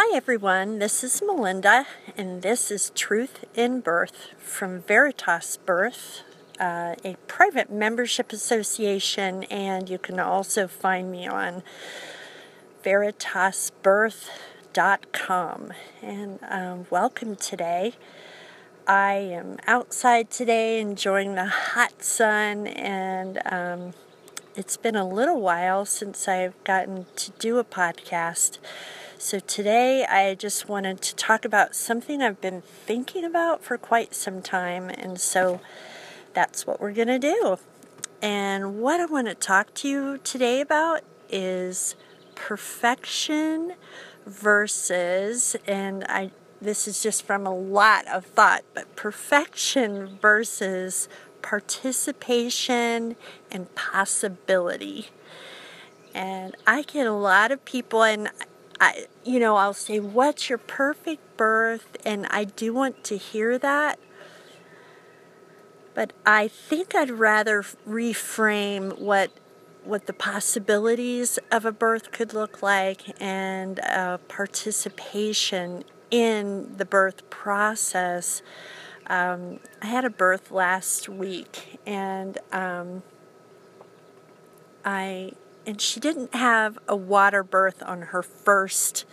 Hi everyone, this is Melinda, and this is Truth in Birth from Veritas Birth, uh, a private membership association, and you can also find me on veritasbirth.com. And um, welcome today. I am outside today enjoying the hot sun, and um, it's been a little while since I've gotten to do a podcast. So, today I just wanted to talk about something I've been thinking about for quite some time, and so that's what we're going to do. And what I want to talk to you today about is perfection versus, and I this is just from a lot of thought, but perfection versus participation and possibility. And I get a lot of people, and I, you know, I'll say, What's your perfect birth? And I do want to hear that. But I think I'd rather reframe what what the possibilities of a birth could look like and uh, participation in the birth process. Um, I had a birth last week, and um, I and she didn't have a water birth on her first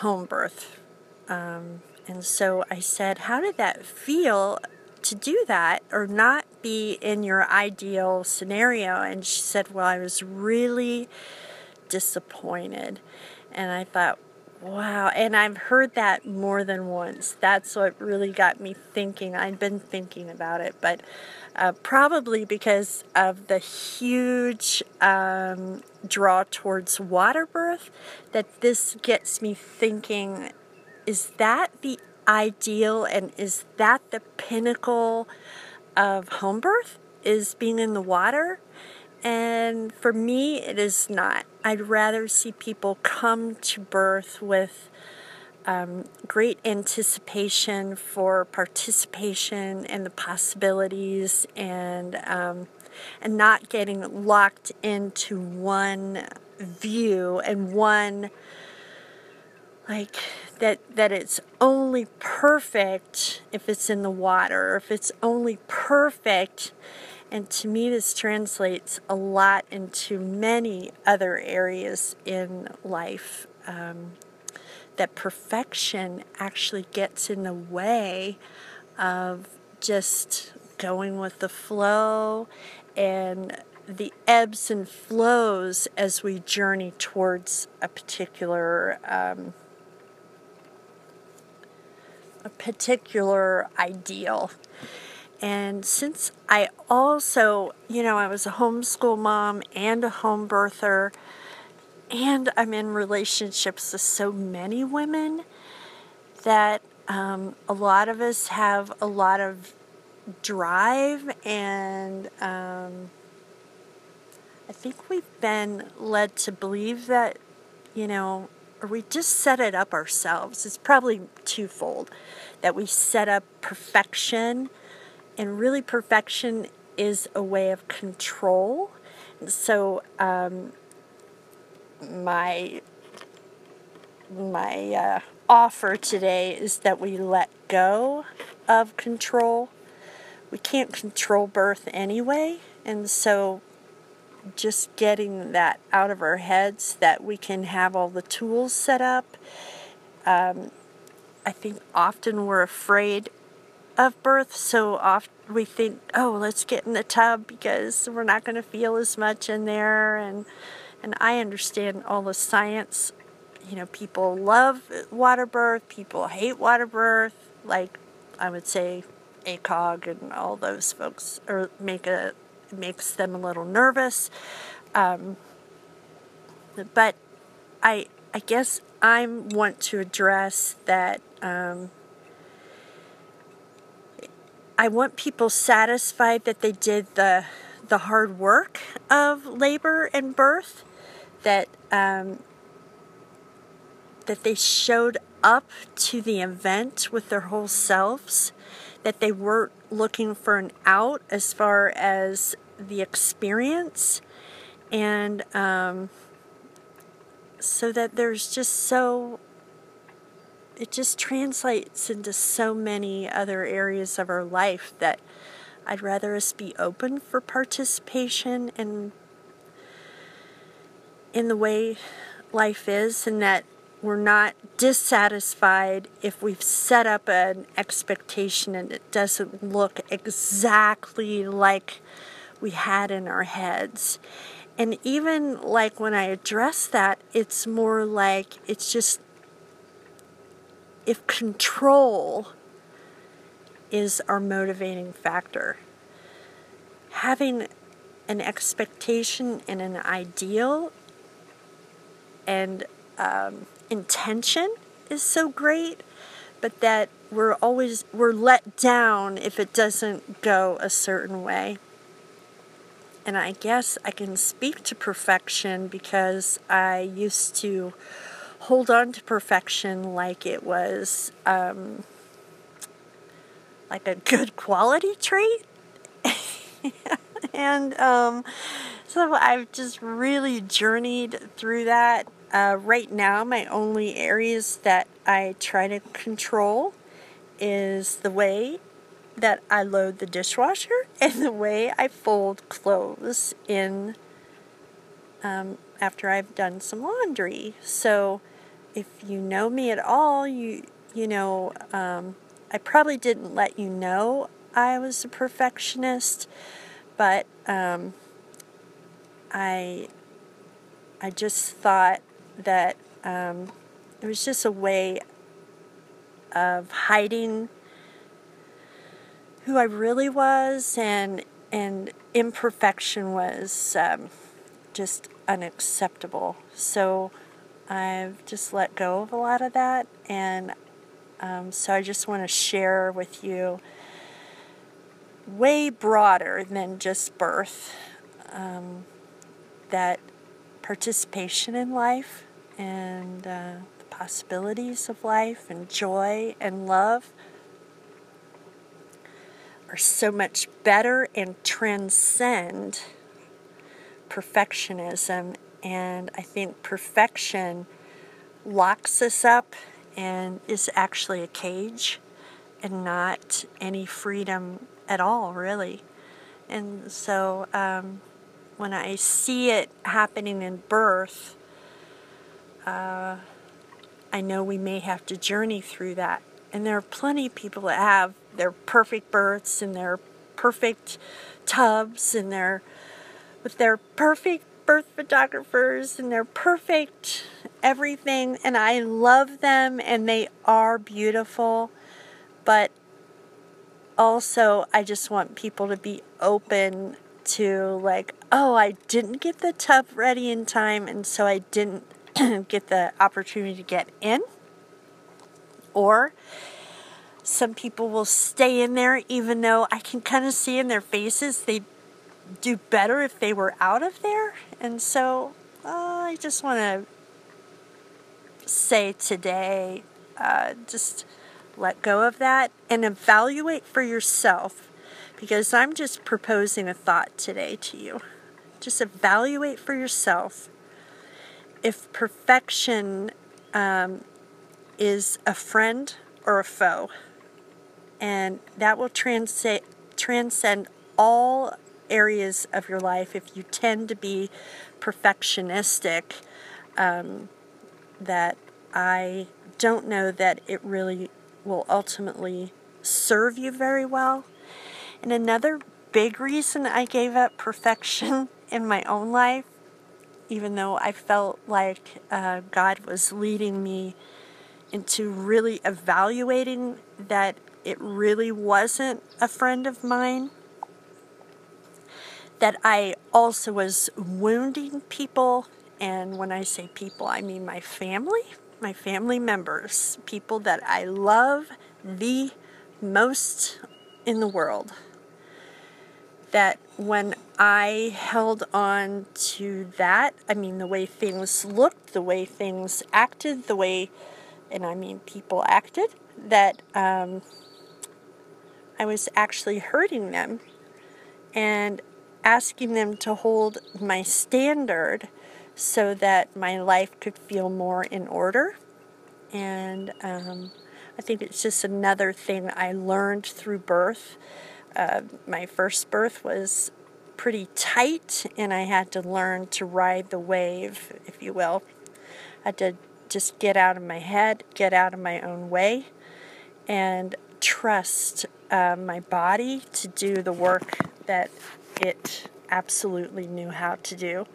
home birth. Um, and so I said, How did that feel to do that or not be in your ideal scenario? And she said, Well, I was really disappointed. And I thought, Wow. And I've heard that more than once. That's what really got me thinking. I'd been thinking about it, but uh, probably because of the huge um, draw towards water birth, that this gets me thinking is that the ideal and is that the pinnacle of home birth? Is being in the water? And for me, it is not. I'd rather see people come to birth with um, great anticipation for participation and the possibilities and um, and not getting locked into one view and one like that that it's only perfect if it's in the water if it's only perfect and to me, this translates a lot into many other areas in life. Um, that perfection actually gets in the way of just going with the flow and the ebbs and flows as we journey towards a particular um, a particular ideal. And since I also, you know, I was a homeschool mom and a home birther, and I'm in relationships with so many women that um, a lot of us have a lot of drive, and um, I think we've been led to believe that, you know, or we just set it up ourselves. It's probably twofold that we set up perfection and really perfection is a way of control. So um, my my uh, offer today is that we let go of control. We can't control birth anyway, and so just getting that out of our heads that we can have all the tools set up. Um, I think often we're afraid of birth so often we think oh let's get in the tub because we're not going to feel as much in there. And and I understand all the science. You know people love water birth people hate water birth. Like I would say ACOG and all those folks or make a makes them a little nervous. Um, but I I guess I want to address that um, I want people satisfied that they did the the hard work of labor and birth, that um, that they showed up to the event with their whole selves, that they weren't looking for an out as far as the experience, and um, so that there's just so it just translates into so many other areas of our life that I'd rather us be open for participation and in the way life is and that we're not dissatisfied if we've set up an expectation and it doesn't look exactly like we had in our heads. And even like when I address that, it's more like it's just if control is our motivating factor. Having an expectation and an ideal and um, intention is so great, but that we're always we're let down if it doesn't go a certain way. And I guess I can speak to perfection because I used to hold on to perfection like it was um, like a good quality trait. and um, so I've just really journeyed through that. Uh, right now, my only areas that I try to control is the way that I load the dishwasher and the way I fold clothes in um, after I've done some laundry. So, if you know me at all, you you know um, I probably didn't let you know I was a perfectionist, but um, I I just thought that um, it was just a way of hiding who I really was, and and imperfection was um, just unacceptable. So I've just let go of a lot of that, and um, so I just want to share with you way broader than just birth um, that participation in life and uh, the possibilities of life and joy and love are so much better and transcend perfectionism. And I think perfection locks us up and is actually a cage and not any freedom at all, really. And so um, when I see it happening in birth, uh, I know we may have to journey through that. And there are plenty of people that have their perfect births and their perfect tubs and their with their perfect birth photographers and they're perfect everything and I love them and they are beautiful. But also I just want people to be open to like oh I didn't get the tub ready in time and so I didn't get the opportunity to get in. Or some people will stay in there even though I can kind of see in their faces they do better if they were out of there and so uh, I just want to say today uh, just let go of that and evaluate for yourself because I'm just proposing a thought today to you. Just evaluate for yourself if perfection um, is a friend or a foe. And that will transcend, transcend all areas of your life if you tend to be perfectionistic. Um, that I don't know that it really will ultimately serve you very well. And another big reason I gave up perfection in my own life, even though I felt like uh, God was leading me into really evaluating that it really wasn't a friend of mine, that I also was wounding people. And when I say people, I mean my family, my family members, people that I love the most in the world. That when I held on to that, I mean, the way things looked, the way things acted, the way, and I mean, people acted, that um, I was actually hurting them and asking them to hold my standard so that my life could feel more in order And um, I think it's just another thing I learned through birth. Uh, my first birth was pretty tight, and I had to learn to ride the wave, if you will. I had to just get out of my head, get out of my own way, and trust uh, my body to do the work that it absolutely knew how to do.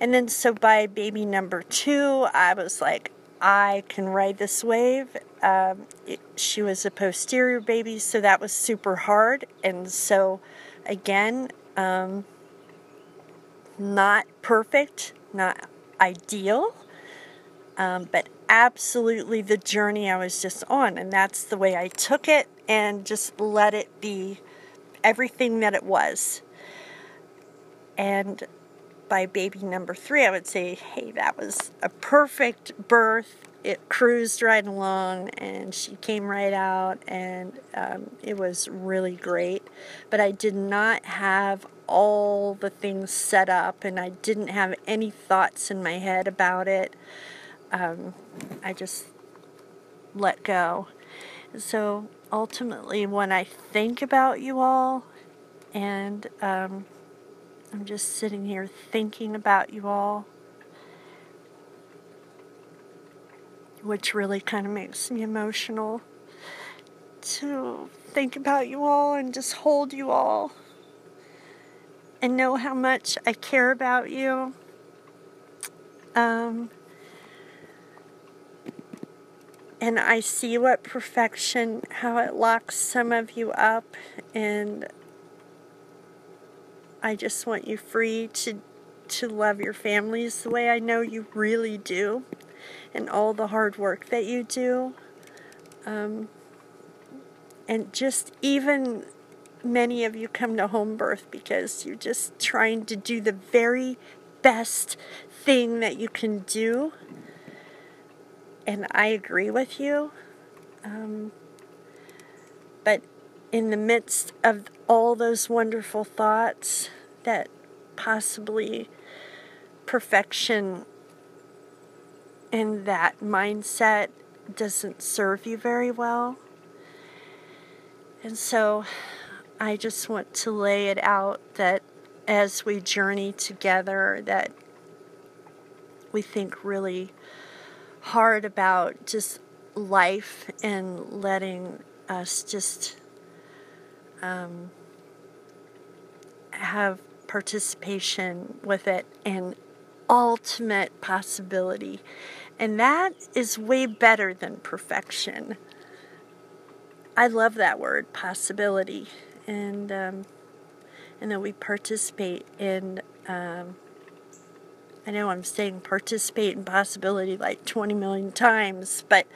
And then, so by baby number two, I was like, I can ride this wave. Um, it, she was a posterior baby, so that was super hard. And so, again, um, not perfect, not ideal, um, but absolutely the journey I was just on. And that's the way I took it and just let it be everything that it was. And by baby number three, I would say, hey, that was a perfect birth. It cruised right along and she came right out, and um, it was really great. But I did not have all the things set up, and I didn't have any thoughts in my head about it. Um, I just let go. So ultimately, when I think about you all, and um, I'm just sitting here thinking about you all, which really kind of makes me emotional to think about you all and just hold you all and know how much I care about you. Um, and I see what perfection, how it locks some of you up, and I just want you free to to love your families the way I know you really do, and all the hard work that you do. Um, and just even many of you come to home birth because you're just trying to do the very best thing that you can do. And I agree with you. Um, but in the midst of all those wonderful thoughts that possibly perfection and that mindset doesn't serve you very well. And so I just want to lay it out that as we journey together that we think really hard about just life and letting us just um, have participation with it and ultimate possibility. And that is way better than perfection. I love that word, possibility. And, um, and that we participate in, um, I know I'm saying participate in possibility like 20 million times, but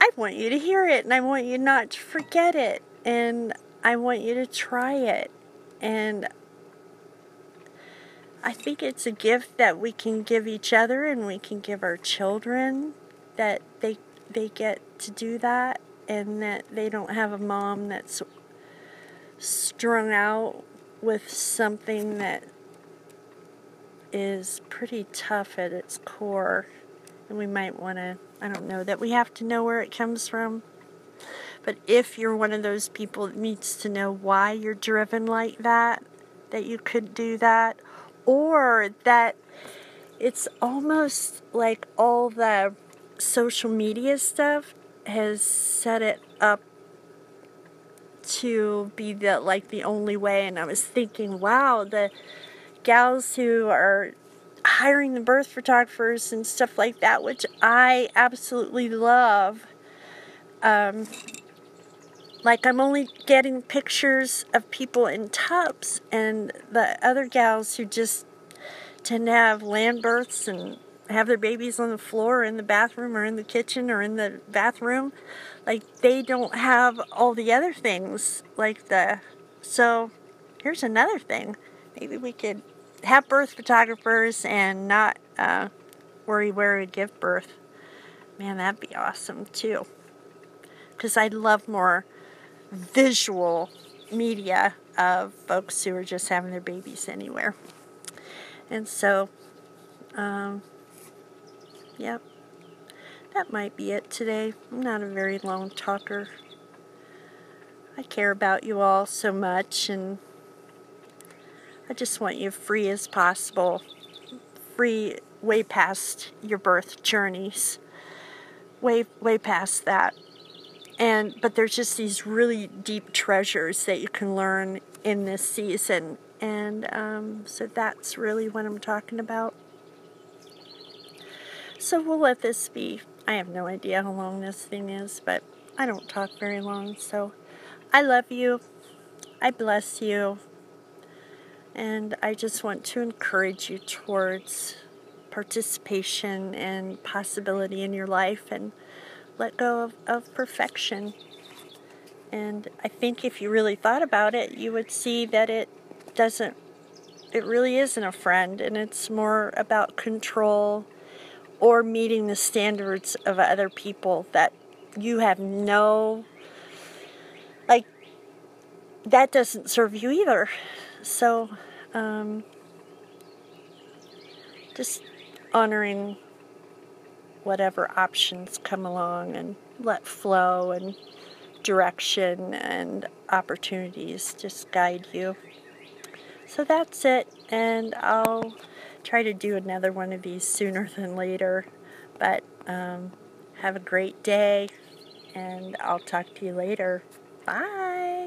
I want you to hear it and I want you not to forget it and I want you to try it. And I think it's a gift that we can give each other and we can give our children that they they get to do that and that they don't have a mom that's strung out with something that is pretty tough at its core. And we might want to I don't know that we have to know where it comes from but if you're one of those people that needs to know why you're driven like that, that you could do that, or that it's almost like all the social media stuff has set it up to be the like the only way. And I was thinking wow the gals who are hiring the birth photographers and stuff like that which I absolutely love um, like I'm only getting pictures of people in tubs, and the other gals who just tend to have land births and have their babies on the floor or in the bathroom or in the kitchen or in the bathroom, like they don't have all the other things like the. So here's another thing. Maybe we could have birth photographers and not uh, worry where we give birth. Man, that'd be awesome too. Because I'd love more visual media of folks who are just having their babies anywhere. And so, um, yep. that might be it today. I'm not a very long talker. I care about you all so much and I just want you free as possible. Free way past your birth journeys. Way way past that. And but there's just these really deep treasures that you can learn in this season. And um, so that's really what I'm talking about. So we'll let this be. I have no idea how long this thing is, but I don't talk very long. So I love you. I bless you. And I just want to encourage you towards participation and possibility in your life and let go of, of perfection. And I think if you really thought about it, you would see that it doesn't, it really isn't a friend, and it's more about control or meeting the standards of other people that you have no, like, that doesn't serve you either. So, um, just honoring whatever options come along and let flow and direction and opportunities just guide you. So that's it, and I'll try to do another one of these sooner than later. But um, have a great day, and I'll talk to you later. Bye.